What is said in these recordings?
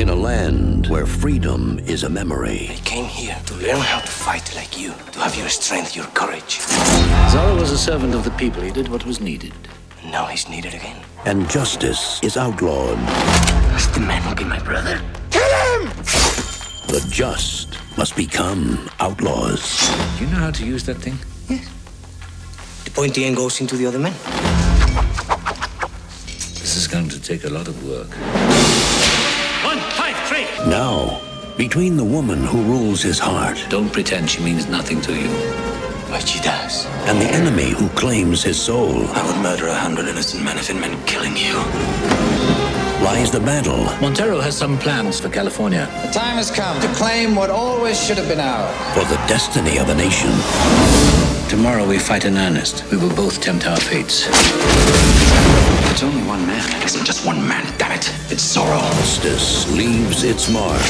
In a land where freedom is a memory. I came here to learn how to fight like you, to have your strength, your courage. Zorro was a servant of the people. He did what was needed. And Now he's needed again. And justice is outlawed. That's the man who killed my brother. Kill him! The just must become outlaws. Do you know how to use that thing? Yes. The pointy end goes into the other man. This is going to take a lot of work. One, five, three. Now, between the woman who rules his heart Don't pretend she means nothing to you. But she does. and the enemy who claims his soul I would murder a hundred innocent men if it meant killing you. lies the battle Montero has some plans for California. The time has come to claim what always should have been ours. for the destiny of a nation. Tomorrow we fight in earnest. We will both tempt our fates. It's only one man. It isn't just one man, damn it. It's Zorro. Justice leaves its mark.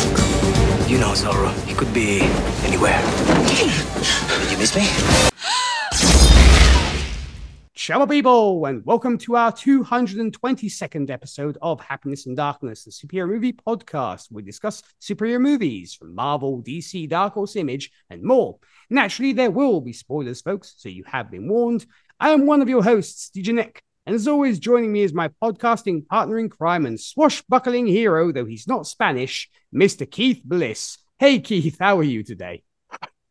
You know Zorro. He could be anywhere. Did you miss me? Shallow people, and welcome to our 222nd episode of Happiness in Darkness, the superhero movie podcast. We discuss superhero movies from Marvel, DC, Dark Horse Image, and more. Naturally, there will be spoilers, folks, so you have been warned. I am one of your hosts, DJ Nik, and as always, joining me is my podcasting partner in crime and swashbuckling hero, though he's not Spanish, Mr. Keith Bliss. Hey, Keith, how are you today?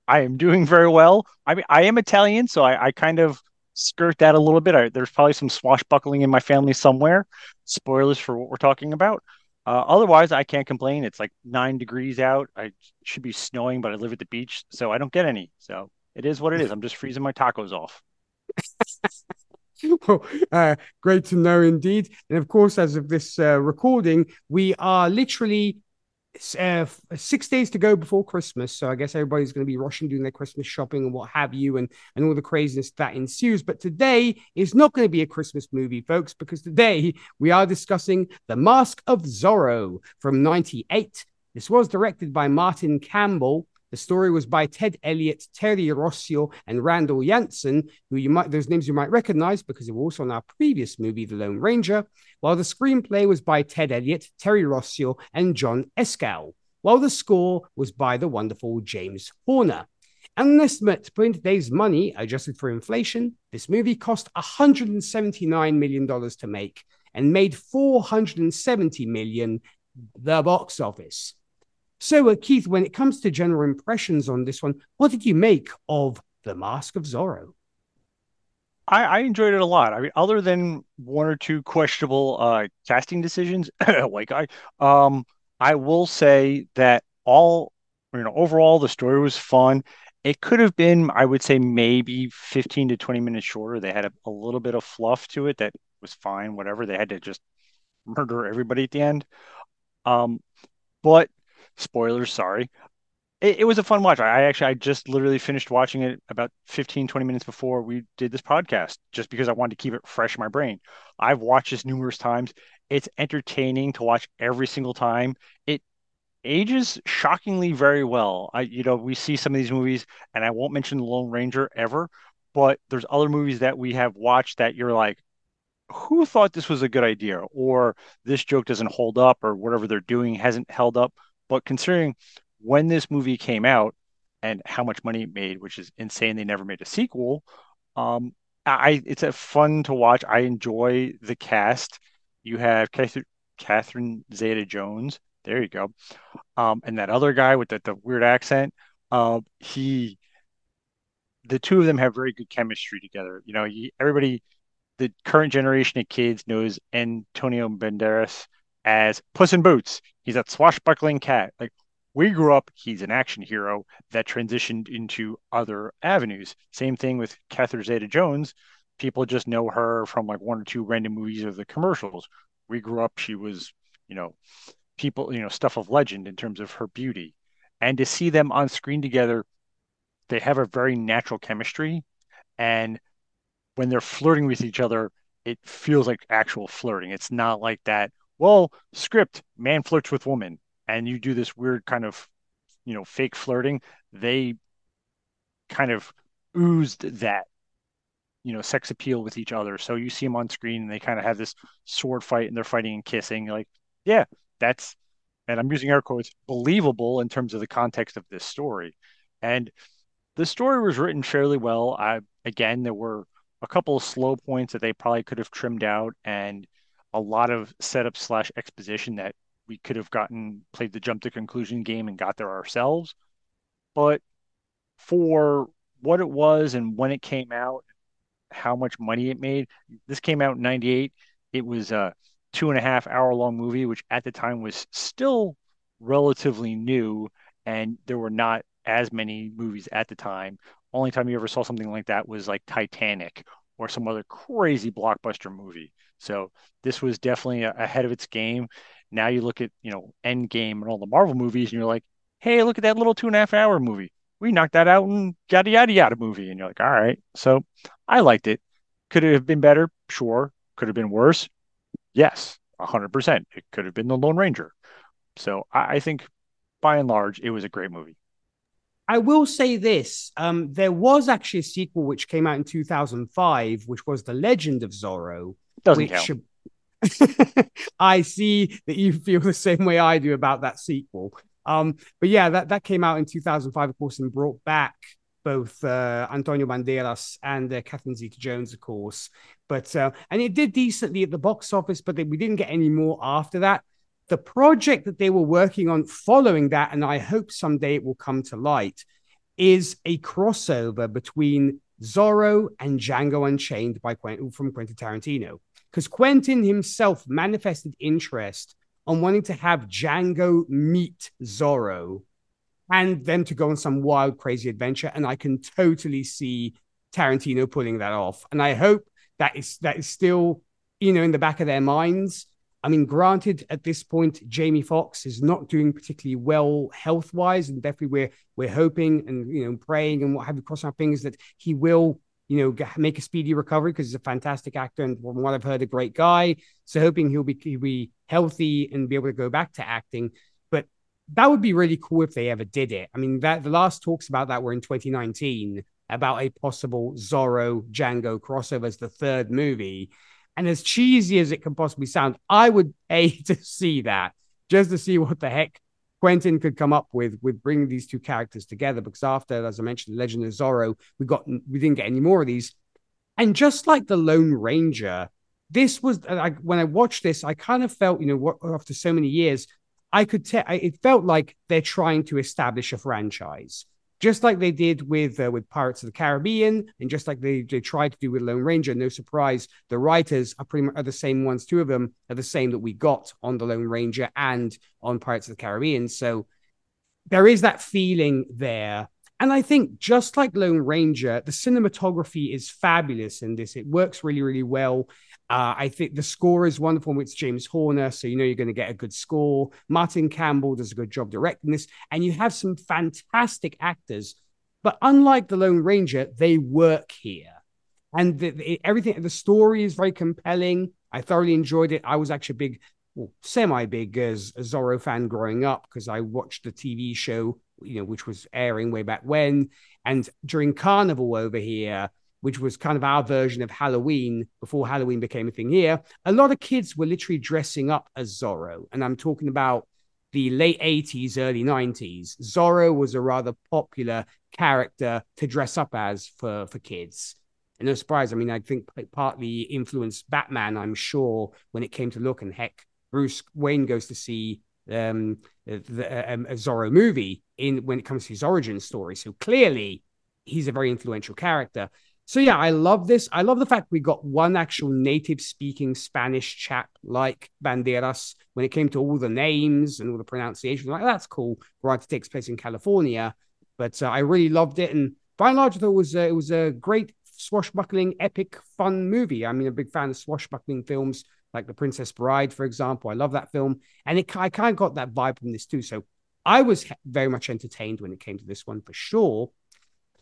I am doing very well. I mean, I am Italian, so I, I kind of skirt that a little bit. I, there's probably some swashbuckling in my family somewhere. Spoilers for what we're talking about. Uh, otherwise, I can't complain. It's like nine degrees out. I should be snowing, but I live at the beach, so I don't get any. So it is what it is. I'm just freezing my tacos off. well, uh, great to know indeed. And of course, as of this uh, recording, we are literally uh, six days to go before Christmas. So I guess everybody's going to be rushing doing their Christmas shopping and what have you, and and all the craziness that ensues. But today is not going to be a Christmas movie, folks, because today we are discussing The Mask of Zorro from '98. This was directed by Martin Campbell. The story was by Ted Elliott, Terry Rossio, and Randall Jahnson, who you might those names you might recognize because they were also in our previous movie, The Lone Ranger. While the screenplay was by Ted Elliott, Terry Rossio, and John Eskow. While the score was by the wonderful James Horner. And an estimate to put in today's money, adjusted for inflation, this movie cost $179 million to make and made $470 million the box office. So, uh, Keith, when it comes to general impressions on this one, what did you make of The Mask of Zorro? I, I enjoyed it a lot. I mean, other than one or two questionable uh, casting decisions, like I, um, I will say that all, you know, overall the story was fun. It could have been, I would say, maybe 15 to 20 minutes shorter. They had a, a little bit of fluff to it that was fine, whatever. They had to just murder everybody at the end. Um, but spoilers, sorry. It, it was a fun watch. I actually, I just literally finished watching it about 15, 20 minutes before we did this podcast, just because I wanted to keep it fresh in my brain. I've watched this numerous times. It's entertaining to watch every single time. It ages shockingly very well. I, you know, we see some of these movies, and I won't mention The Lone Ranger ever, but there's other movies that we have watched that you're like, who thought this was a good idea, or this joke doesn't hold up, or whatever they're doing hasn't held up. But considering when this movie came out and how much money it made, which is insane, they never made a sequel. Um, I it's a fun to watch. I enjoy the cast. You have Catherine, Catherine Zeta-Jones. There you go. Um, and that other guy with the, the weird accent. Uh, he, the two of them have very good chemistry together. You know, he, everybody, the current generation of kids knows Antonio Banderas as Puss in Boots. He's that swashbuckling cat. Like we grew up, he's an action hero that transitioned into other avenues. Same thing with Catherine Zeta Jones. People just know her from like one or two random movies or the commercials. We grew up, she was, you know, people, you know, stuff of legend in terms of her beauty. And to see them on screen together, they have a very natural chemistry. And when they're flirting with each other, it feels like actual flirting. It's not like that, well, script, man flirts with woman, and you do this weird kind of, you know, fake flirting. They kind of oozed that, you know, sex appeal with each other. So you see them on screen and they kind of have this sword fight and they're fighting and kissing. You're like, yeah, that's and I'm using air quotes, believable in terms of the context of this story. And the story was written fairly well. I again, there were a couple of slow points that they probably could have trimmed out, and a lot of setup slash exposition that we could have gotten played the jump to conclusion game and got there ourselves. But for what it was and when it came out, how much money it made, this came out in 98. It was a two and a half hour long movie, which at the time was still relatively new. And there were not as many movies at the time. Only time you ever saw something like that was like Titanic or some other crazy blockbuster movie. So this was definitely ahead of its game. Now you look at, you know, Endgame and all the Marvel movies and you're like, hey, look at that little two and a half hour movie. We knocked that out in yada yada yada movie. And you're like, all right. So I liked it. Could it have been better? Sure. Could have been worse? Yes, 100%. It could have been The Lone Ranger. So I, I think by and large, it was a great movie. I will say this: um, there was actually a sequel which came out in 2005, which was The Legend of Zorro. Doesn't which, count. I see that you feel the same way I do about that sequel. Um, but yeah, that, that came out in 2005, of course, and brought back both uh, Antonio Banderas and uh, Catherine Zeta-Jones, of course. But uh, and it did decently at the box office, but they, we didn't get any more after that. The project that they were working on following that, and I hope someday it will come to light, is a crossover between Zorro and Django Unchained by Quentin, from Quentin Tarantino because Quentin himself manifested interest on wanting to have Django meet Zorro and them to go on some wild, crazy adventure. And I can totally see Tarantino pulling that off. And I hope that is that is still, you know, in the back of their minds. I mean, granted, at this point, Jamie Foxx is not doing particularly well health wise, and definitely we're we're hoping and you know praying and what have you, crossing our fingers that he will you know, make a speedy recovery because he's a fantastic actor and from what I've heard, a great guy. So hoping he'll be he'll be healthy and be able to go back to acting. But that would be really cool if they ever did it. I mean, that the last talks about that were in 2019 about a possible Zorro Django crossover as the third movie. And as cheesy as it can possibly sound, I would pay to see that just to see what the heck Quentin could come up with with bringing these two characters together. Because after, as I mentioned, Legend of Zorro, we got we didn't get any more of these. And just like the Lone Ranger, this was uh, like when I watched this, I kind of felt, you know, after so many years, I could tell it felt like they're trying to establish a franchise just like they did with uh, with Pirates of the Caribbean, and just like they, they tried to do with Lone Ranger. No surprise, the writers are pretty much are the same ones. Two of them are the same that we got on the Lone Ranger and on Pirates of the Caribbean. So there is that feeling there. And I think just like Lone Ranger, the cinematography is fabulous in this. It works really, really well. Uh, I think the score is wonderful. It's James Horner, so you know you're going to get a good score. Martin Campbell does a good job directing this, and you have some fantastic actors. But unlike the Lone Ranger, they work here, and the, the, everything. The story is very compelling. I thoroughly enjoyed it. I was actually big, well, semi-big as a Zorro fan growing up because I watched the TV show, you know, which was airing way back when. And during Carnival over here, which was kind of our version of Halloween before Halloween became a thing here, a lot of kids were literally dressing up as Zorro. And I'm talking about the late 80s, early 90s. Zorro was a rather popular character to dress up as for, for kids. And no surprise, I mean, I think partly influenced Batman, I'm sure, when it came to look. And heck, Bruce Wayne goes to see um, the, um, a Zorro movie in when it comes to his origin story. So clearly, he's a very influential character. So yeah, I love this. I love the fact we got one actual native speaking Spanish chap like Banderas when it came to all the names and all the pronunciations. Like that's cool. Right, it takes place in California, but uh, I really loved it. And by and large, I thought it was uh, it was a great swashbuckling, epic, fun movie. I mean, a big fan of swashbuckling films like The Princess Bride, for example. I love that film, and it I kind of got that vibe from this too. So I was very much entertained when it came to this one for sure.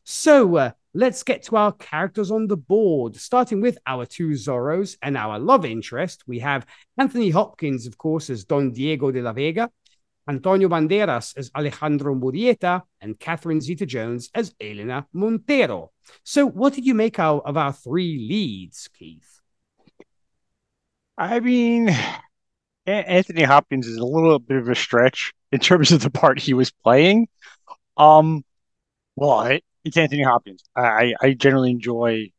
So uh, let's get to our characters on the board, starting with our two Zorros and our love interest. We have Anthony Hopkins, of course, as Don Diego de la Vega, Antonio Banderas as Alejandro Murrieta, and Catherine Zeta Jones as Elena Montero. So, what did you make out of our three leads, Keith? I mean, Anthony Hopkins is a little bit of a stretch in terms of the part he was playing. Um, well, it's Anthony Hopkins. I I generally enjoy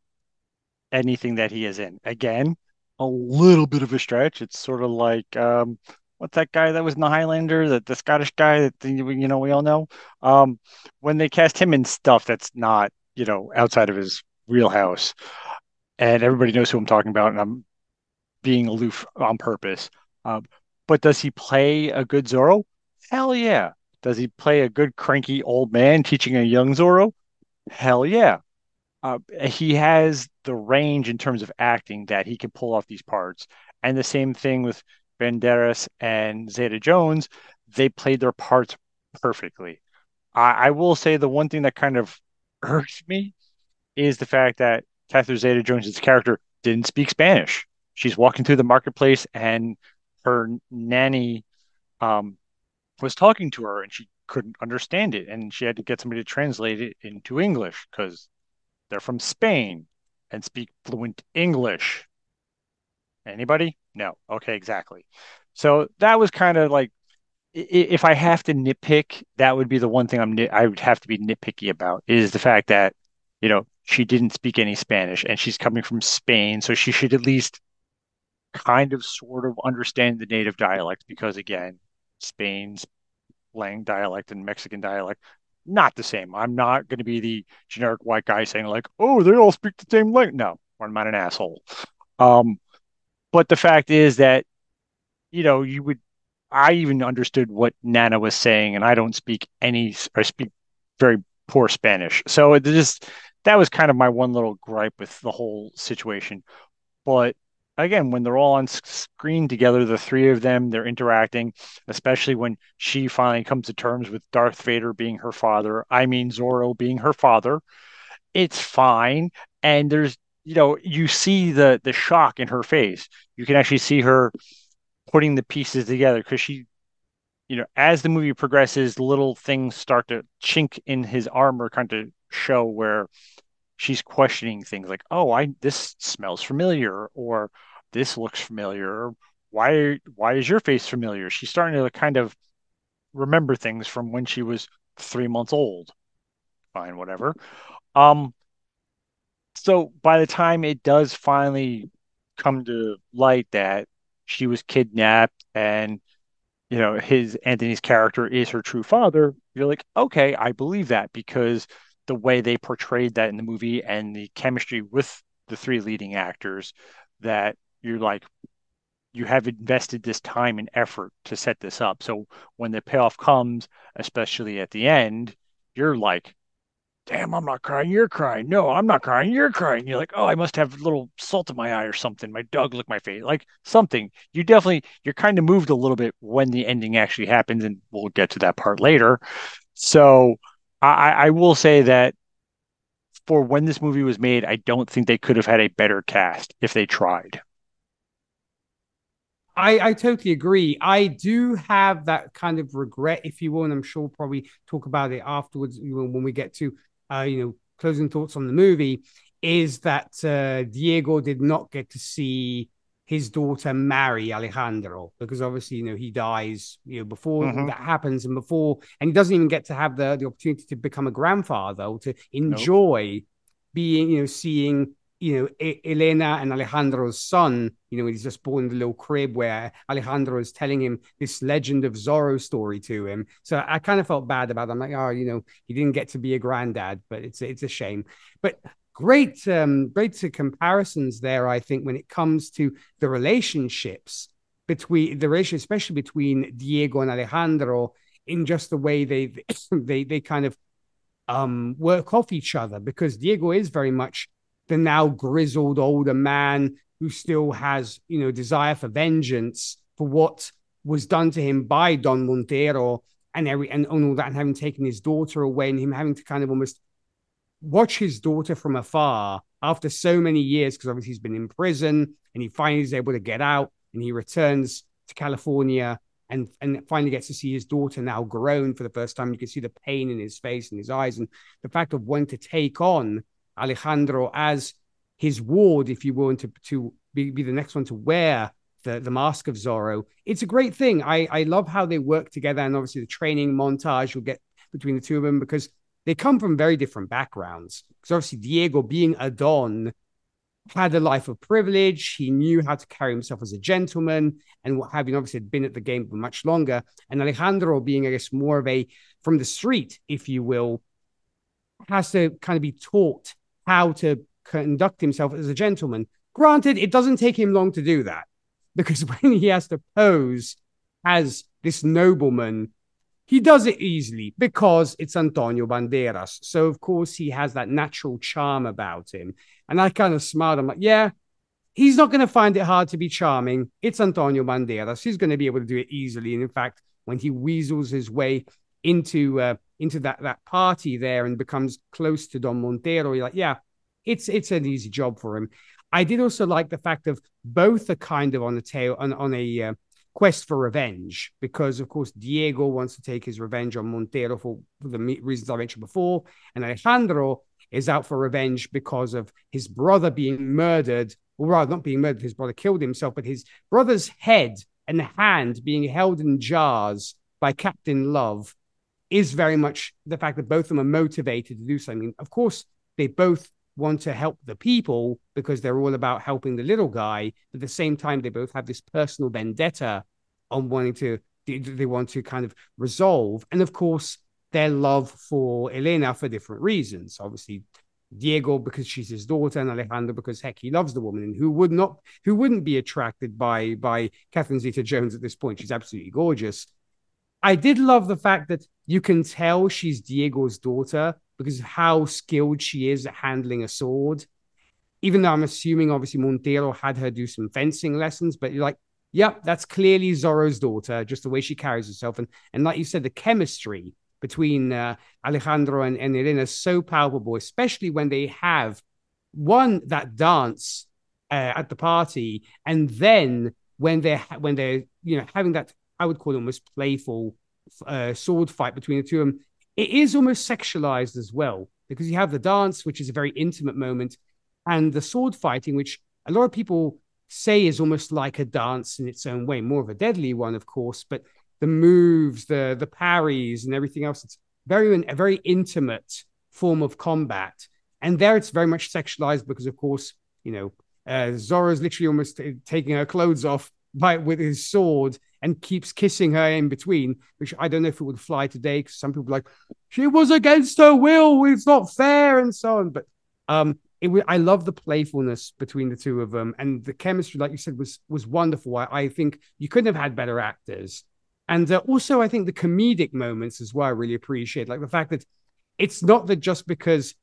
anything that he is in. Again, a little bit of a stretch. It's sort of like um, what's that guy that was in the Highlander, that the Scottish guy that you know we all know. Um, when they cast him in stuff that's not you know outside of his wheelhouse, and everybody knows who I'm talking about, and I'm being aloof on purpose. Um, but does he play a good Zorro? Hell yeah. Does he play a good cranky old man teaching a young Zorro? Hell yeah. Uh, he has the range in terms of acting that he can pull off these parts. And the same thing with Banderas and Zeta Jones. They played their parts perfectly. I, I will say the one thing that kind of irks me is the fact that Catherine Zeta Jones's character didn't speak Spanish. She's walking through the marketplace and her nanny um, was talking to her and she couldn't understand it. And she had to get somebody to translate it into English because they're from Spain and speak fluent English. Anybody? No. Okay, exactly. So that was kind of like if I have to nitpick, that would be the one thing I'm I would have to be nitpicky about is the fact that you know she didn't speak any Spanish and she's coming from Spain, so she should at least kind of sort of understand the native dialect because again, Spain's lang dialect and Mexican dialect not the same. I'm not going to be the generic white guy saying like, "Oh, they all speak the same language." No, I'm not an asshole. Um, but the fact is that you know you would. I even understood what Nana was saying, and I don't speak any. I speak very poor Spanish, so it just that was kind of my one little gripe with the whole situation. But again, when they're all on screen together, the three of them, they're interacting, especially when she finally comes to terms with Darth Vader being her father. I mean, Zorro being her father. It's fine. And there's, you know, you see the the shock in her face. You can actually see her putting the pieces together because she, you know, as the movie progresses, little things start to chink in his armor, kind of show where she's questioning things like, "Oh, I this smells familiar," or "This looks familiar." Why why is your face familiar? She's starting to kind of remember things from when she was three months old. Fine, whatever. Um, so by the time it does finally come to light that she was kidnapped and you know his Anthony's character is her true father, you're like, okay, I believe that because the way they portrayed that in the movie and the chemistry with the three leading actors that you're like you have invested this time and effort to set this up. So when the payoff comes especially at the end you're like damn i'm not crying you're crying. No i'm not crying you're crying. You're like oh i must have a little salt in my eye or something. My dog licked my face. Like something. You definitely you're kind of moved a little bit when the ending actually happens and we'll get to that part later. So I, I will say that for when this movie was made, I don't think they could have had a better cast if they tried. I, I totally agree. I do have that kind of regret, if you will, and I'm sure we'll probably talk about it afterwards when we get to, uh, you know, closing thoughts on the movie. Is that uh, Diego did not get to see his daughter marry Alejandro because obviously you know he dies you know before mm-hmm. that happens and before and he doesn't even get to have the the opportunity to become a grandfather or to enjoy nope. being you know seeing you know e- Elena and Alejandro's son you know he's just born in the little crib where Alejandro is telling him this legend of Zorro story to him so I kind of felt bad about it. I'm like oh you know he didn't get to be a granddad but it's it's a shame but great um, great comparisons there i think when it comes to the relationships between the relationship especially between diego and alejandro in just the way they they they kind of um, work off each other because diego is very much the now grizzled older man who still has you know desire for vengeance for what was done to him by don montero and every and all that and having taken his daughter away and him having to kind of almost watch his daughter from afar after so many years, because obviously he's been in prison and he finally is able to get out and he returns to California and, and finally gets to see his daughter now grown for the first time. You can see the pain in his face and his eyes, and the fact of wanting to take on Alejandro as his ward, if you will, to, to be, be the next one to wear the, the Mask of Zorro. It's a great thing. I, I love how they work together. And obviously, the training montage you'll get between the two of them because they come from very different backgrounds. Because obviously, Diego, being a Don, had a life of privilege. He knew how to carry himself as a gentleman and what having obviously been at the game for much longer. And Alejandro, being, I guess, more of a from the street, if you will, has to kind of be taught how to conduct himself as a gentleman. Granted, it doesn't take him long to do that because when he has to pose as this nobleman, he does it easily because it's Antonio Banderas. So, of course, he has that natural charm about him. And I kind of smiled. I'm like, yeah, he's not going to find it hard to be charming. It's Antonio Banderas. He's going to be able to do it easily. And in fact, when he weasels his way into uh, into that that party there and becomes close to Don Montero, you're like, yeah, it's it's an easy job for him. I did also like the fact of both are kind of on the tail on on a uh, quest for revenge because of course Diego wants to take his revenge on Montero for, for the reasons I mentioned before, and Alejandro is out for revenge because of his brother being murdered, or rather not being murdered, his brother killed himself, but his brother's head and hand being held in jars by Captain Love is very much the fact that both of them are motivated to do something. Of course, they both want to help the people because they're all about helping the little guy. But at the same time, they both have this personal vendetta on wanting to, they, want to kind of resolve. And of course, their love for Elena for different reasons. Obviously, Diego because she's his daughter, and Alejandro because heck, he loves the woman, and who would not, who wouldn't be attracted by by Catherine Zeta-Jones at this point? She's absolutely gorgeous. I did love the fact that you can tell she's Diego's daughter because of how skilled she is at handling a sword. Even though I'm assuming obviously Montero had her do some fencing lessons, but you're like, yep, that's clearly Zorro's daughter, just the way she carries herself. And and like you said, the chemistry between uh, Alejandro and, and Elena is so palpable, especially when they have one that dance uh, at the party, and then when they're when they're you know having that I would call it almost playful uh, sword fight between the two of them. It is almost sexualized as well because you have the dance, which is a very intimate moment, and the sword fighting, which a lot of people say is almost like a dance in its own way, more of a deadly one, of course, but the moves, the the parries, and everything else, it's very a very intimate form of combat. And there, it's very much sexualized because, of course, you know, uh, Zorro's literally almost taking her clothes off by with his sword and keeps kissing her in between, which I don't know if it would fly today because some people like she was against her will, it's not fair, and so on. But um, it I love the playfulness between the two of them, and the chemistry, like you said, was was wonderful. I, I think you couldn't have had better actors, and uh, also I think the comedic moments as well. I really appreciate, like the fact that it's not that just because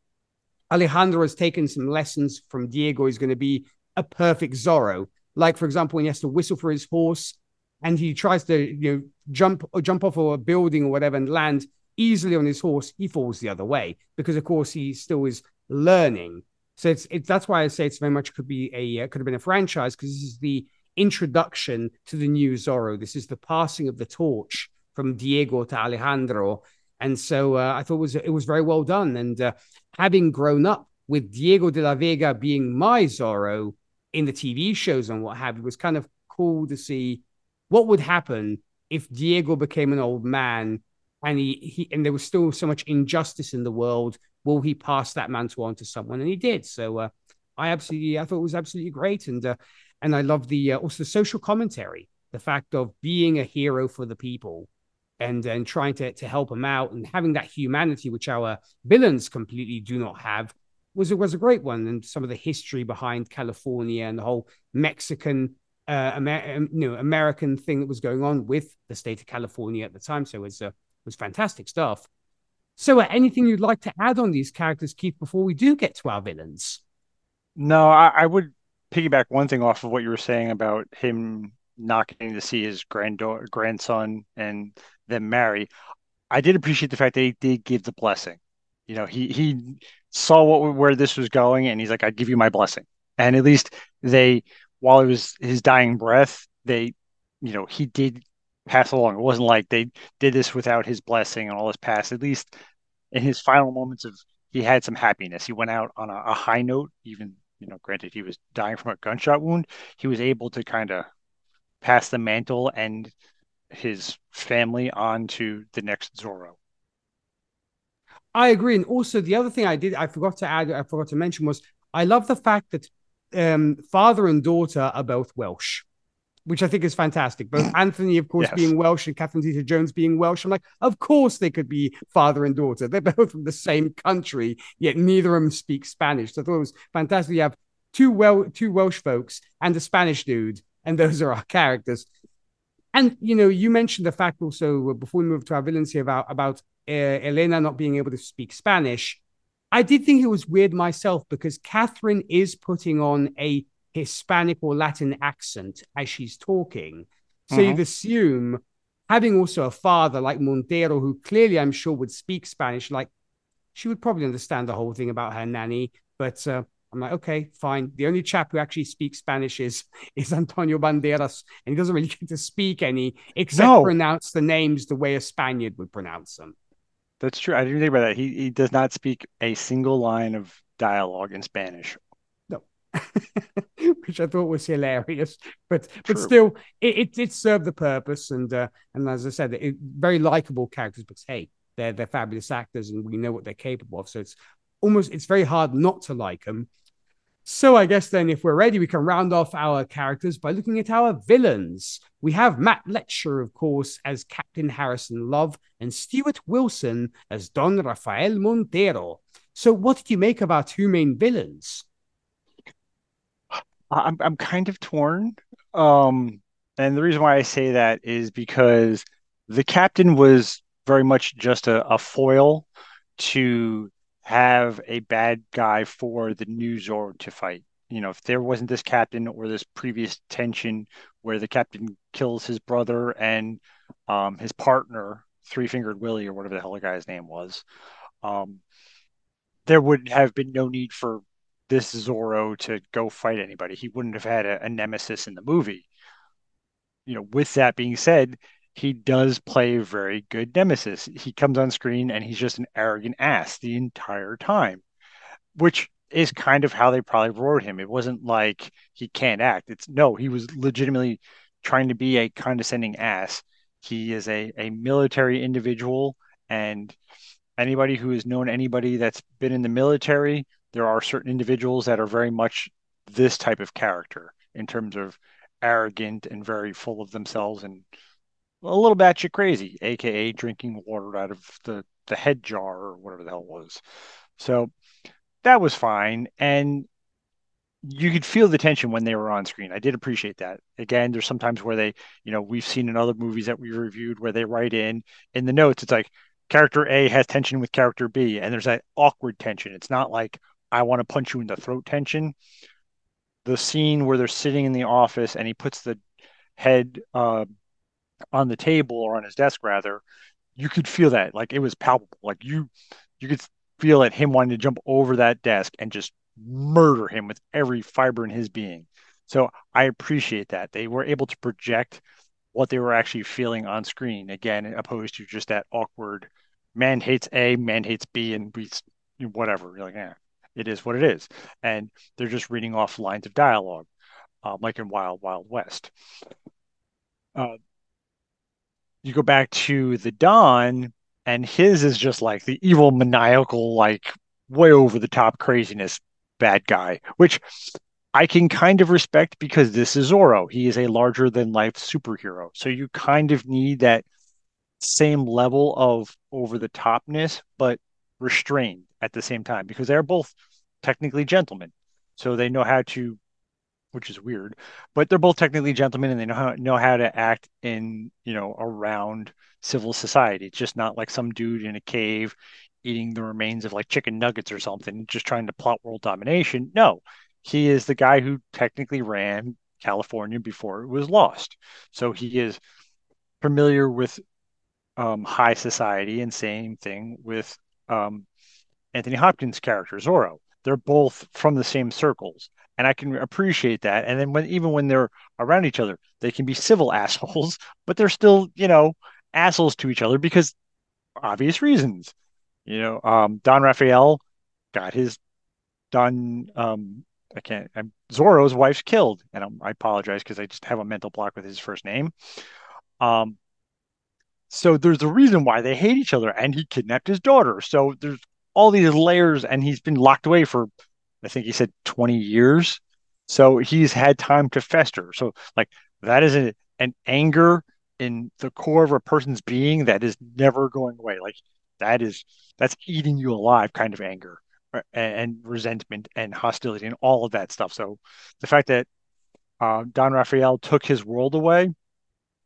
Alejandro has taken some lessons from Diego, he's going to be a perfect Zorro. Like for example, when he has to whistle for his horse and he tries to you know jump jump off of a building or whatever and land easily on his horse, he falls the other way because of course he still is learning. So it's it's that's why I say it's very much could be a uh, could have been a franchise because this is the introduction to the new Zorro. This is the passing of the torch from Diego to Alejandro, and so uh, I thought it was it was very well done. And uh, having grown up with Diego de la Vega being my Zorro in the TV shows and what have you, was kind of cool to see what would happen if Diego became an old man and he, he and there was still so much injustice in the world. Will he pass that mantle on to someone? And he did. So uh, I absolutely, I thought it was absolutely great, and uh, and I love the uh, also the social commentary, the fact of being a hero for the people, and and trying to to help them out, and having that humanity which our villains completely do not have was was a great one, and some of the history behind California and the whole Mexican uh, Amer- um, you know, American thing that was going on with the state of California at the time. So it was, uh, was fantastic stuff. So, uh, anything you'd like to add on these characters, Keith, before we do get to our villains? No, I, I would piggyback one thing off of what you were saying about him not getting to see his granddaughter, grandson, and them marry. I did appreciate the fact that he did give the blessing. You know, he he saw what where this was going, and he's like, "I give you my blessing." And at least they while it was his dying breath, they, you know, he did pass along. It wasn't like they did this without his blessing and all his past. At least in his final moments of, he had some happiness. He went out on a, a high note, even, you know, granted he was dying from a gunshot wound. He was able to kind of pass the mantle and his family on to the next Zorro. I agree. And also, the other thing I did, I forgot to add, I forgot to mention was I love the fact that um, father and daughter are both Welsh, which I think is fantastic. Both Anthony, of course, yes. being Welsh and Catherine Zeta Jones being Welsh. I'm like, of course they could be father and daughter. They're both from the same country, yet neither of them speak Spanish. So I thought it was fantastic. You have two well two Welsh folks and a Spanish dude, and those are our characters. And you know, you mentioned the fact also before we move to our villains here about about uh, Elena not being able to speak Spanish. I did think it was weird myself because Catherine is putting on a Hispanic or Latin accent as she's talking. So mm-hmm. you'd assume having also a father like Montero, who clearly I'm sure would speak Spanish, like she would probably understand the whole thing about her nanny. But uh, I'm like, okay, fine. The only chap who actually speaks Spanish is is Antonio Banderas, and he doesn't really get to speak any except no. pronounce the names the way a Spaniard would pronounce them. That's true. I didn't think about that. He he does not speak a single line of dialogue in Spanish. No, which I thought was hilarious. But true. but still, it, it, it served the purpose, and uh, and as I said, it, very likable characters. But hey, they're they're fabulous actors, and we know what they're capable of. So it's almost it's very hard not to like them. So I guess then, if we're ready, we can round off our characters by looking at our villains. We have Matt Letscher, of course, as Captain Harrison Love, and Stuart Wilson as Don Rafael Montero. So, what did you make of our two main villains? I'm I'm kind of torn, um, and the reason why I say that is because the captain was very much just a, a foil to have a bad guy for the new Zorro to fight. You know, if there wasn't this captain or this previous tension where the captain kills his brother and um, his partner, Three Fingered Willie or whatever the hell the guy's name was, um, there would have been no need for this Zorro to go fight anybody. He wouldn't have had a, a nemesis in the movie. You know, with that being said, he does play very good nemesis. He comes on screen and he's just an arrogant ass the entire time, which is kind of how they probably wrote him. It wasn't like he can't act. It's no, he was legitimately trying to be a condescending ass. He is a, a military individual, and anybody who has known anybody that's been in the military, there are certain individuals that are very much this type of character in terms of arrogant and very full of themselves and a little batshit crazy, aka drinking water out of the the head jar or whatever the hell it was. So that was fine, and you could feel the tension when they were on screen. I did appreciate that. Again, there's sometimes where they, you know, we've seen in other movies that we reviewed where they write in in the notes. It's like character A has tension with character B, and there's that awkward tension. It's not like I want to punch you in the throat tension. The scene where they're sitting in the office and he puts the head uh, on the table or on his desk rather, you could feel that like it was palpable. Like you you could feel it him wanting to jump over that desk and just murder him with every fiber in his being. So I appreciate that. They were able to project what they were actually feeling on screen again, opposed to just that awkward man hates A, man hates B, and we whatever. You're like, yeah, it is what it is. And they're just reading off lines of dialogue, um, like in Wild Wild West. Uh, you go back to the Don, and his is just like the evil, maniacal, like way over the top craziness bad guy, which I can kind of respect because this is Zorro. He is a larger than life superhero. So you kind of need that same level of over the topness, but restrained at the same time because they're both technically gentlemen. So they know how to which is weird. But they're both technically gentlemen, and they know how know how to act in you know around civil society. It's just not like some dude in a cave eating the remains of like chicken nuggets or something, just trying to plot world domination. No, he is the guy who technically ran California before it was lost. So he is familiar with um, high society, and same thing with um, Anthony Hopkins' character Zorro. They're both from the same circles and I can appreciate that. And then when even when they're around each other, they can be civil assholes, but they're still you know assholes to each other because obvious reasons. You know, um, Don Rafael got his Don um, I can't. I'm, Zorro's wife's killed, and I'm, i apologize because I just have a mental block with his first name. Um, so there's a reason why they hate each other, and he kidnapped his daughter. So there's all these layers, and he's been locked away for, I think he said 20 years. So he's had time to fester. So like that is a, an anger in the core of a person's being that is never going away. Like that is that's eating you alive kind of anger and, and resentment and hostility and all of that stuff. So the fact that uh, Don Rafael took his world away,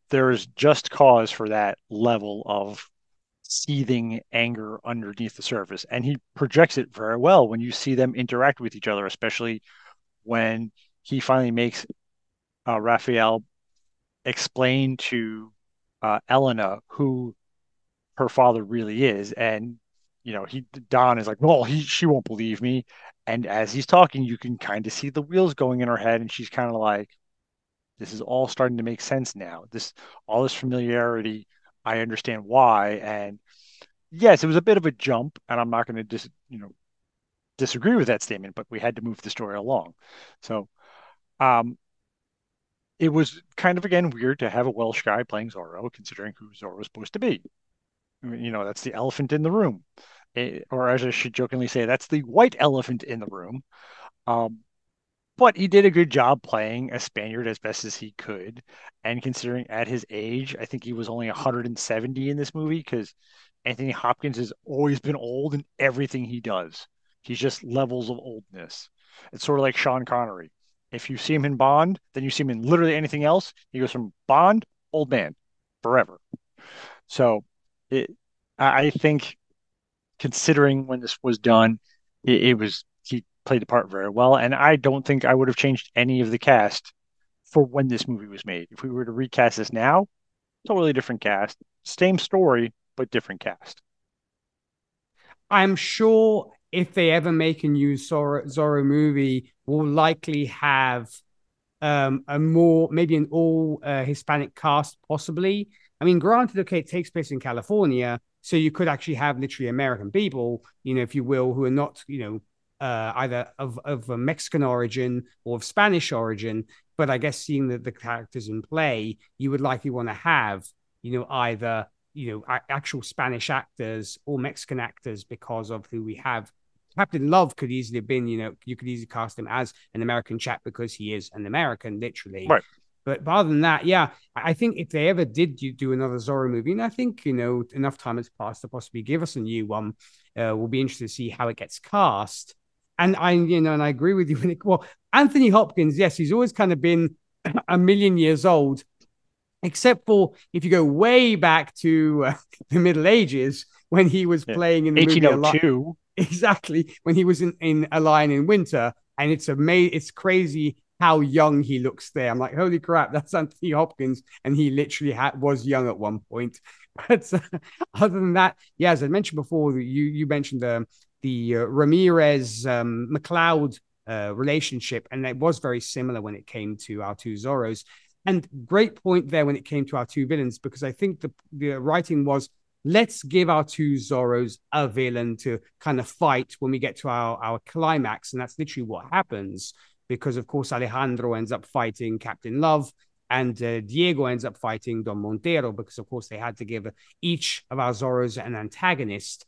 there is just cause for that level of seething anger underneath the surface. And he projects it very well when you see them interact with each other, especially when he finally makes uh, Rafael explain to uh, Elena who her father really is, and you know he Don is like, well, he she won't believe me, and as he's talking, you can kind of see the wheels going in her head, and she's kind of like, this is all starting to make sense now. This all this familiarity, I understand why, and yes, it was a bit of a jump, and I'm not going to dis you know disagree with that statement, but we had to move the story along. So, um, it was kind of again weird to have a Welsh guy playing Zorro, considering who Zorro was supposed to be. I mean, you know, that's the elephant in the room, it, eh, or as I should jokingly say, that's the white elephant in the room. Um, but he did a good job playing a Spaniard as best as he could. And considering at his age, I think he was only 170 in this movie because Anthony Hopkins has always been old in everything he does. He's just levels of oldness. It's sort of like Sean Connery. If you see him in Bond, then you see him in literally anything else. He goes from Bond, old man, forever. So it, I think considering when this was done, it, it was played the part very well. And I don't think I would have changed any of the cast for when this movie was made. If we were to recast this now, totally different cast, same story, but different cast. I'm sure if they ever make a new Zorro, Zorro movie, will likely have um, a more maybe an all uh, Hispanic cast, possibly. I mean, granted, okay, it takes place in California, so you could actually have literally American people, you know, if you will, who are not, you know, uh, either of of a Mexican origin or of Spanish origin. But I guess seeing the, the characters in play, you would likely want to have, you know, either you know actual Spanish actors or Mexican actors because of who we have Captain Love could easily have been, you know, you could easily cast him as an American chap because he is an American, literally. Right. But, but other than that, yeah, I think if they ever did do another Zorro movie, and I think you know enough time has passed to possibly give us a new one, uh, we'll be interested to see how it gets cast. And I, you know, and I agree with you. Well, Anthony Hopkins, yes, he's always kind of been a million years old, except for if you go way back to uh, the Middle Ages when he was yeah. playing in the 1802 exactly when he was in, in A Lion in Winter. And it's amazing, it's crazy how young he looks there. I'm like, holy crap, that's Anthony Hopkins. And he literally was young at one point. But uh, other than that, yeah, as I mentioned before, you you mentioned the the uh, Ramirez um, MacLeod uh, relationship, and it was very similar when it came to our two Zorros. And great point there when it came to our two villains, because I think the the writing was let's give our two Zorros a villain to kind of fight when we get to our, our climax. And that's literally what happens because, of course, Alejandro ends up fighting Captain Love and uh, Diego ends up fighting Don Montero because, of course, they had to give each of our Zorros an antagonist.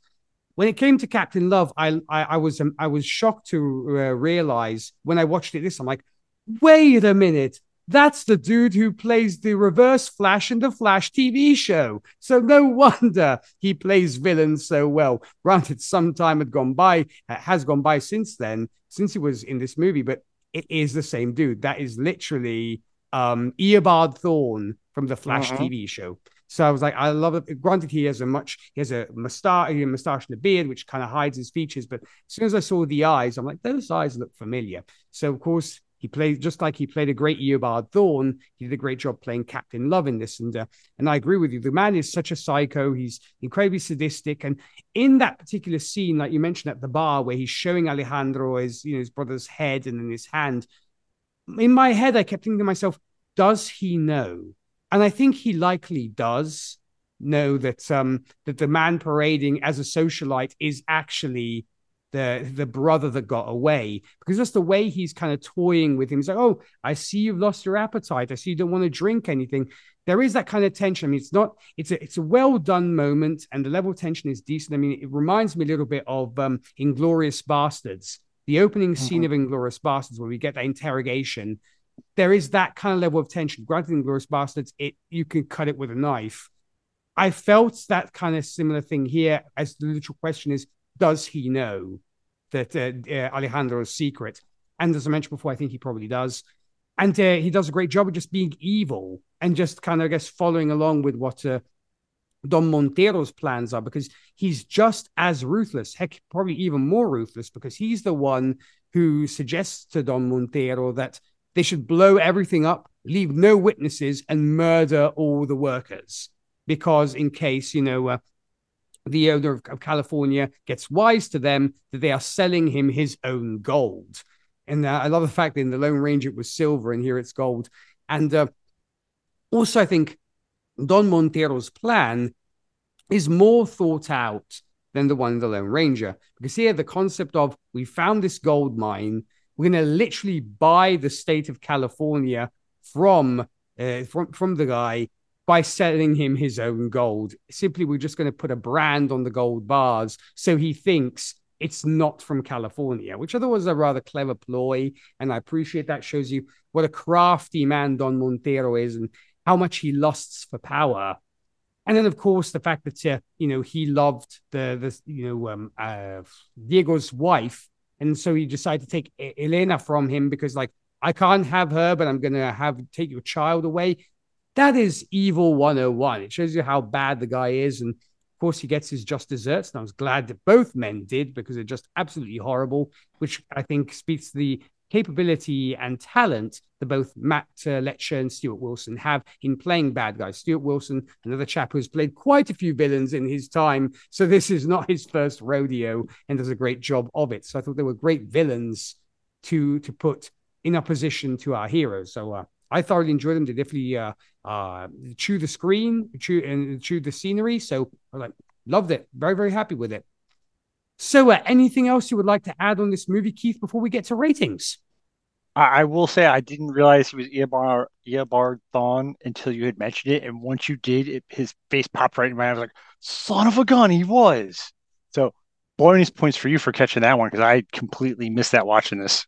When it came to Captain Love, I I, I was um, I was shocked to uh, realize when I watched it this, I'm like, wait a minute, that's the dude who plays the reverse Flash in the Flash TV show. So no wonder he plays villains so well. Granted, some time had gone by, uh, has gone by since then, since he was in this movie, but it is the same dude. That is literally um, Eobard Thawne from the Flash uh-huh. TV show. So I was like, I love it. Granted, he has a much, he has a mustache, a mustache and a beard, which kind of hides his features. But as soon as I saw the eyes, I'm like, those eyes look familiar. So of course, he played just like he played a great Eobard Thawne. He did a great job playing Captain Love in this, and uh, and I agree with you. The man is such a psycho. He's incredibly sadistic, and in that particular scene, like you mentioned at the bar, where he's showing Alejandro his you know his brother's head and in his hand. In my head, I kept thinking to myself, does he know? And I think he likely does know that um that the man parading as a socialite is actually the the brother that got away because just the way he's kind of toying with him. He's like, "Oh, I see you've lost your appetite. I see you don't want to drink anything." There is that kind of tension. I mean, it's not. It's a it's a well done moment, and the level of tension is decent. I mean, it reminds me a little bit of um, Inglourious Basterds, the opening mm-hmm. scene of Inglourious Basterds, where we get that interrogation. There is that kind of level of tension. Granted, Inglourious Basterds, it you can cut it with a knife. I felt that kind of similar thing here. As the literal question is, does he know that uh, uh, Alejandro's secret? And as I mentioned before, I think he probably does. And uh, he does a great job of just being evil and just kind of, I guess, following along with what uh, Don Montero's plans are because he's just as ruthless, heck, probably even more ruthless because he's the one who suggests to Don Montero that they should blow everything up, leave no witnesses, and murder all the workers. Because in case, you know, uh, the owner of, of California gets wise to them that they are selling him his own gold. And uh, I love the fact that in the Lone Ranger it was silver and here it's gold. And uh, also, I think Don Montero's plan is more thought out than the one in the Lone Ranger. Because here, the concept of we found this gold mine, we're going to literally buy the state of California from, uh, from, from the guy by selling him his own gold. Simply, we're just going to put a brand on the gold bars so he thinks it's not from California, which I thought was a rather clever ploy. And I appreciate that shows you what a crafty man Don Montero is and how much he lusts for power. And then, of course, the fact that uh, you know he loved the the you know um, uh, Diego's wife, and so he decided to take Elena from him because like I can't have her, but I'm gonna have take your child away. That is evil 101. It shows you how bad the guy is. And of course, he gets his just desserts. And I was glad that both men did because they're just absolutely horrible, which I think speaks to the capability and talent that both Matt uh, Letscher and Stuart Wilson have in playing bad guys. Stuart Wilson, another chap who's played quite a few villains in his time. So this is not his first rodeo and does a great job of it. So I thought they were great villains to to put in opposition to our heroes. So uh, I thoroughly enjoyed them. They definitely uh, uh, chew the screen, chew and chew the scenery. So I like loved it. Very very happy with it. So, uh, anything else you would like to add on this movie, Keith, before we get to ratings? I, I will say I didn't realize he was Eobard Eobard Thawne until you had mentioned it, and once you did, it, his face popped right in my. Head. I was like, "Son of a gun, he was!" So, bonus points for you for catching that one because I completely missed that watching this.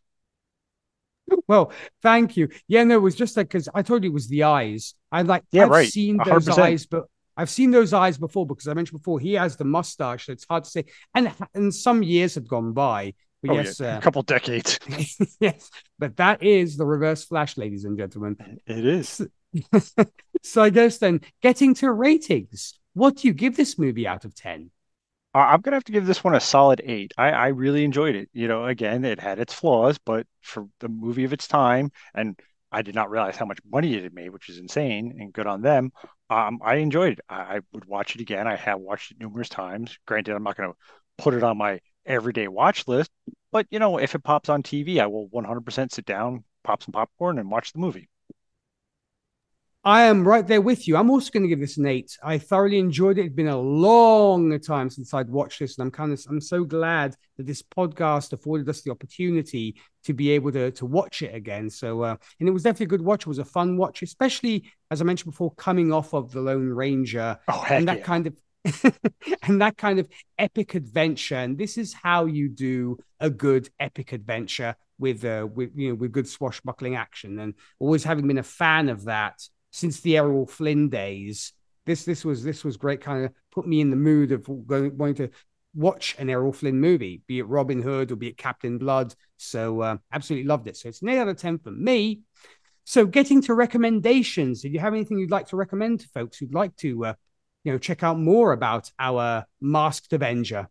Well, thank you. Yeah, no, it was just like because I told you it was the eyes. I like yeah, I've right. seen those 100%. eyes, but I've seen those eyes before because I mentioned before he has the mustache. So it's hard to say, and and some years have gone by. But oh, yes, yeah. uh, a couple decades. yes, but that is the reverse flash, ladies and gentlemen. It is. so I guess then getting to ratings, what do you give this movie out of ten? I'm gonna have to give this one a solid eight. I, I really enjoyed it. You know, again, it had its flaws, but for the movie of its time, and I did not realize how much money it had made, which is insane and good on them. Um, I enjoyed it. I, would watch it again. I have watched it numerous times. Granted, I'm not gonna put it on my everyday watch list, but you know, if it pops on TV, I will 100% sit down, pop some popcorn, and watch the movie. I am right there with you. I'm also going to give this an eight. I thoroughly enjoyed it. It's been a long time since I'd watched this, and I'm kind of I'm so glad that this podcast afforded us the opportunity to be able to to watch it again. So, uh, and it was definitely a good watch. It was a fun watch, especially as I mentioned before, coming off of the Lone Ranger oh, and that yeah. kind of and that kind of epic adventure. And this is how you do a good epic adventure with uh, with you know with good swashbuckling action. And always having been a fan of that since the Errol Flynn days. This this was this was great. Kind of put me in the mood of going, going to watch an Errol Flynn movie, be it Robin Hood or be it Captain Blood. So uh, absolutely loved it. So it's an eight out of ten for me. So getting to recommendations, do you have anything you'd like to recommend to folks who'd like to, uh, you know, check out more about our Masked Avenger?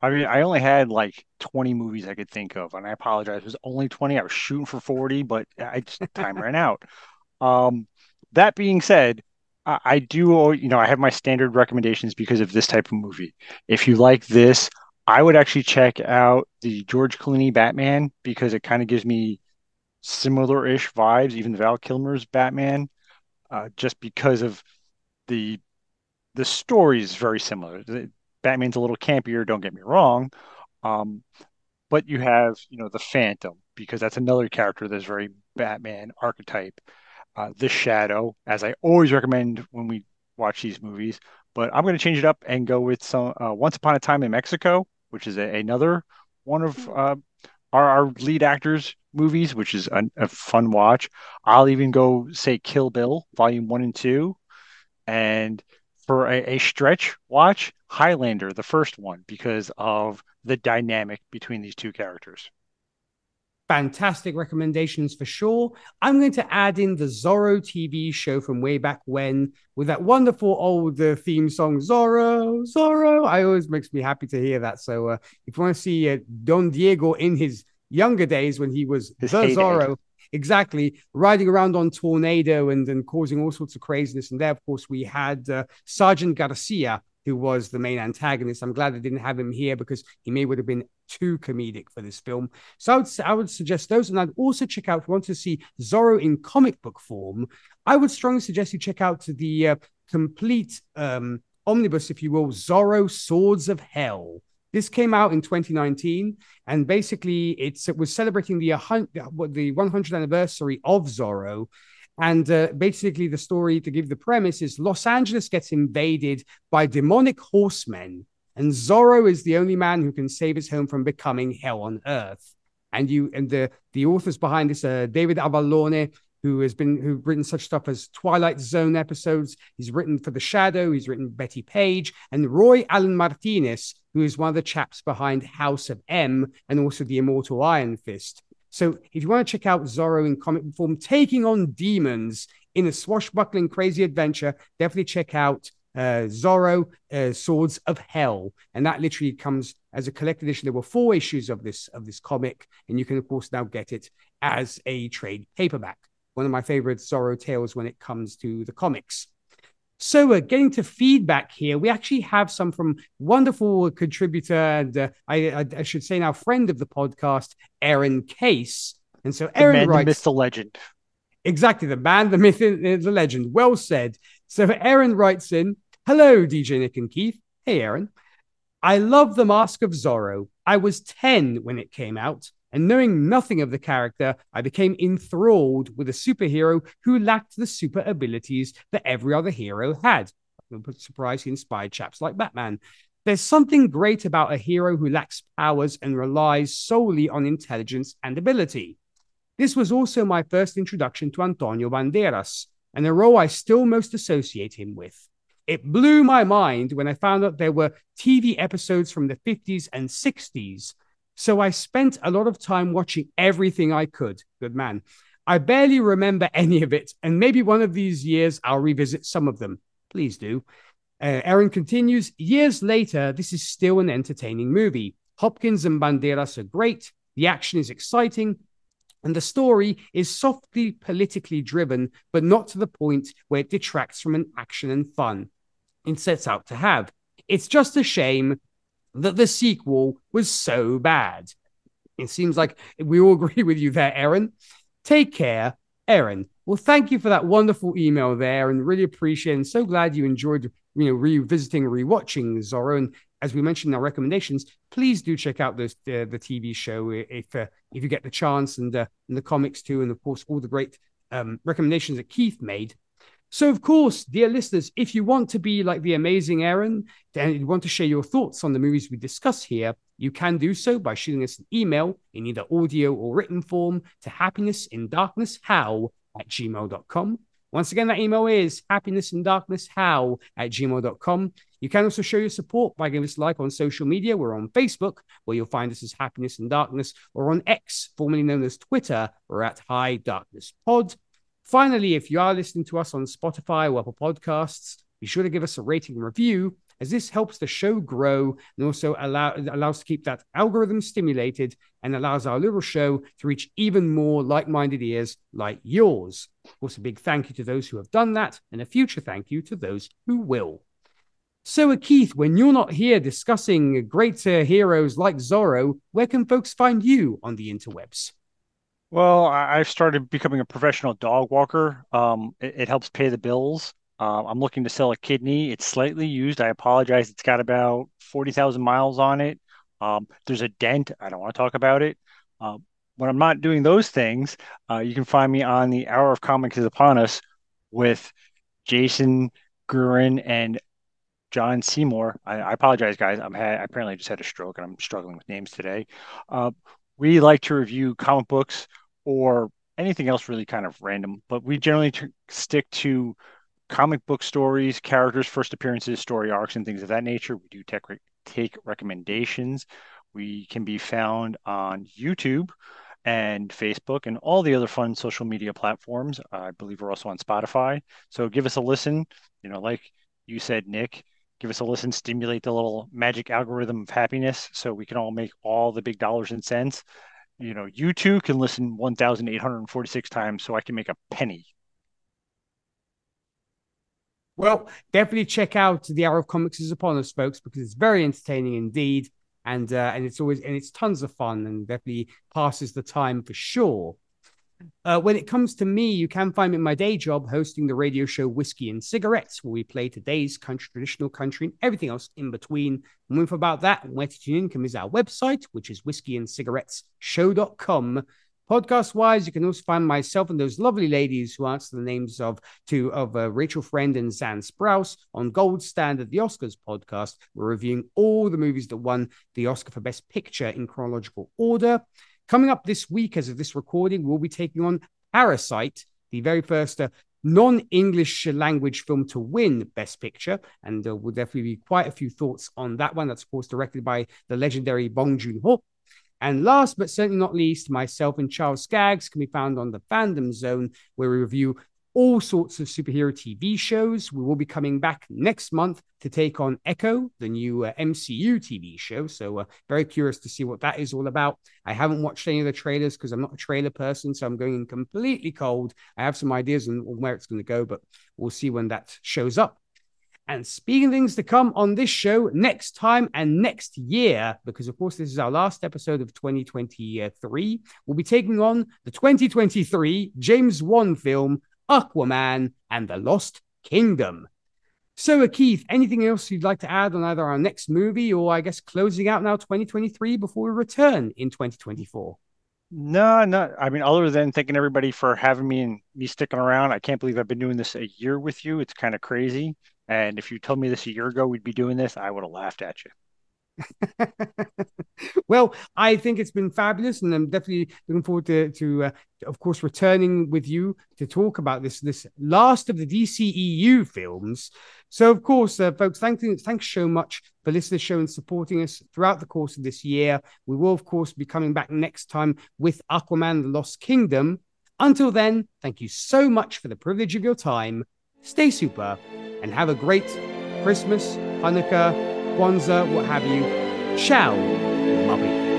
I mean, I only had like 20 movies I could think of, and I apologize. It was only 20. I was shooting for 40, but I just time ran out. Um, that being said, I, I do, you know, I have my standard recommendations because of this type of movie. If you like this, I would actually check out the George Clooney Batman because it kind of gives me similar-ish vibes, even Val Kilmer's Batman, uh, just because of the the story is very similar. Batman's a little campier, don't get me wrong, Um, but you have, you know, the Phantom because that's another character that's very Batman archetype. Uh, the Shadow, as I always recommend when we watch these movies, but I'm going to change it up and go with some uh, Once Upon a Time in Mexico, which is a, another one of uh, our, our, lead actors' movies, which is a, a, fun watch. I'll even go say Kill Bill, Volume One and Two, and for a, a stretch watch Highlander, the first one, because of the dynamic between these two characters fantastic recommendations for sure. I'm going to add in the Zorro TV show from way back when with that wonderful old uh, theme song, Zorro, Zorro. I always makes me happy to hear that. So uh, if you want to see uh, Don Diego in his younger days when he was his the heyday. Zorro, exactly riding around on tornado and and causing all sorts of craziness and there of course we had uh, sergeant garcia who was the main antagonist. I'm glad they didn't have him here because he may would have been too comedic for this film. So I would, I would suggest those. And I'd also check out, if you want to see Zorro in comic book form, I would strongly suggest you check out the uh, complete um, omnibus, if you will, Zorro Swords of Hell. This came out in 2019, and basically it's, it was celebrating the, the 100th anniversary of Zorro. And uh, basically, the story to give the premise is Los Angeles gets invaded by demonic horsemen, and Zorro is the only man who can save his home from becoming hell on earth. And you and the the authors behind this, David Avallone, who has been who've written such stuff as Twilight Zone episodes. He's written for The Shadow. He's written Bettie Page and Roy Allan Martinez, who is one of the chaps behind House of M and also the Immortal Iron Fist. So if you want to check out Zorro in comic form taking on demons in a swashbuckling crazy adventure, definitely check out uh, Zorro uh, Swords of Hell, and that literally comes as a collected edition. There were four issues of this of this comic, and you can of course now get it as a trade paperback. One of my favorite Zorro tales when it comes to the comics. So, uh, getting to feedback here, we actually have some from wonderful contributor and uh, I, I, I, should say now friend of the podcast, Aaron Case. And so, Aaron the man, writes, the myth, the legend. Exactly, the man, the myth, the legend. Well said. So, Aaron writes in, "Hello, DJ Nik and Keith. Hey, Aaron. I love the Mask of Zorro. I was ten when it came out." And knowing nothing of the character, I became enthralled with a superhero who lacked the super abilities that every other hero had. Surprise, he inspired chaps like Batman. There's something great about a hero who lacks powers and relies solely on intelligence and ability. This was also my first introduction to Antonio Banderas, and a role I still most associate him with. It blew my mind when I found out there were TV episodes from the 50s and 60s so I spent a lot of time watching everything I could. Good man. I barely remember any of it, and maybe one of these years I'll revisit some of them. Please do. Uh, Aaron continues Years later, this is still an entertaining movie. Hopkins and Banderas are great, the action is exciting, and the story is softly politically driven, but not to the point where it detracts from an action and fun it sets out to have. It's just a shame that the sequel was so bad. It seems like we all agree with you there, Aaron. Take care, Aaron. Well, thank you for that wonderful email there, and really appreciate. And so glad you enjoyed, you know, revisiting, rewatching Zorro. And as we mentioned in our recommendations, please do check out this uh, the TV show if uh, if you get the chance, and, uh, and the comics too, and of course all the great um, recommendations that Keith made. So, of course, dear listeners, if you want to be like the amazing Aaron and you want to share your thoughts on the movies we discuss here, you can do so by shooting us an email in either audio or written form to happinessindarknesshow at gmail.com. Once again, that email is happinessindarknesshow at gmail.com. You can also show your support by giving us a like on social media. We're on Facebook, where you'll find us as Happiness in Darkness, or on X, formerly known as Twitter, we're at High Darkness Pod. Finally, if you are listening to us on Spotify or Apple Podcasts, be sure to give us a rating and review, as this helps the show grow and also allow, allows to keep that algorithm stimulated and allows our little show to reach even more like minded ears like yours. Also, a big thank you to those who have done that, and a future thank you to those who will. So, Keith, when you're not here discussing great uh, heroes like Zorro, where can folks find you on the interwebs? Well, I've started becoming a professional dog walker. Um, it, it helps pay the bills. Uh, I'm looking to sell a kidney. It's slightly used. I apologize. It's got about 40,000 miles on it. Um, there's a dent. I don't want to talk about it. Uh, when I'm not doing those things, uh, you can find me on the Hour of Comics is upon us with Jason Gurin and John Seymour. I, I apologize, guys. I'm had, I apparently just had a stroke and I'm struggling with names today. Uh, we like to review comic books or anything else really kind of random, but we generally t- stick to comic book stories, characters, first appearances, story arcs, and things of that nature. We do take, take recommendations. We can be found on YouTube and Facebook and all the other fun social media platforms. I believe we're also on Spotify. So give us a listen. You know, like you said, Nik, give us a listen, stimulate the little magic algorithm of happiness so we can all make all the big dollars and cents. You know, you too can listen 1,846 times so I can make a penny. Well, definitely check out the Hour of Comics is upon us, folks, because it's very entertaining indeed, and uh, and it's always and it's tons of fun and definitely passes the time for sure. Uh, when it comes to me, you can find me in my day job hosting the radio show Whiskey and Cigarettes, where we play today's country, traditional country, and everything else in between. More about that and where to tune in can visit our website, which is whiskeyandcigarettesshow.com. Podcast wise, you can also find myself and those lovely ladies who answer the names of two of uh, Rachel Friend and Zan Sprouse on Gold Standard, the Oscars podcast. We're reviewing all the movies that won the Oscar for Best Picture in chronological order. Coming up this week, as of this recording, we'll be taking on Parasite, the very first uh, non English language film to win Best Picture. And uh, will definitely be quite a few thoughts on that one. That's, of course, directed by the legendary Bong Joon Ho. And last but certainly not least, myself and Charles Skaggs can be found on the Fandom Zone, where we review all sorts of superhero TV shows. We will be coming back next month to take on Echo, the new uh, MCU TV show. So, uh, very curious to see what that is all about. I haven't watched any of the trailers because I'm not a trailer person, so I'm going completely cold. I have some ideas on, on where it's going to go, but we'll see when that shows up. And speaking of things to come on this show next time and next year, because of course this is our last episode of 2023, we'll be taking on the 2023 James Wan film Aquaman, and the Lost Kingdom. So, Keith, anything else you'd like to add on either our next movie or I guess closing out now 2023 before we return in 2024? No, no. I mean, other than thanking everybody for having me and me sticking around. I can't believe I've been doing this a year with you. It's kind of crazy. And if you told me this a year ago we'd be doing this, I would have laughed at you. well, I think it's been fabulous, and I'm definitely looking forward to, to uh, of course, returning with you to talk about this this last of the DCEU films. So, of course, uh, folks, thank thanks so much for listening to the show and supporting us throughout the course of this year. We will, of course, be coming back next time with Aquaman: The Lost Kingdom. Until then, thank you so much for the privilege of your time. Stay super, and have a great Christmas, Hanukkah Kwanzaa, what have you. Ciao, Muppet.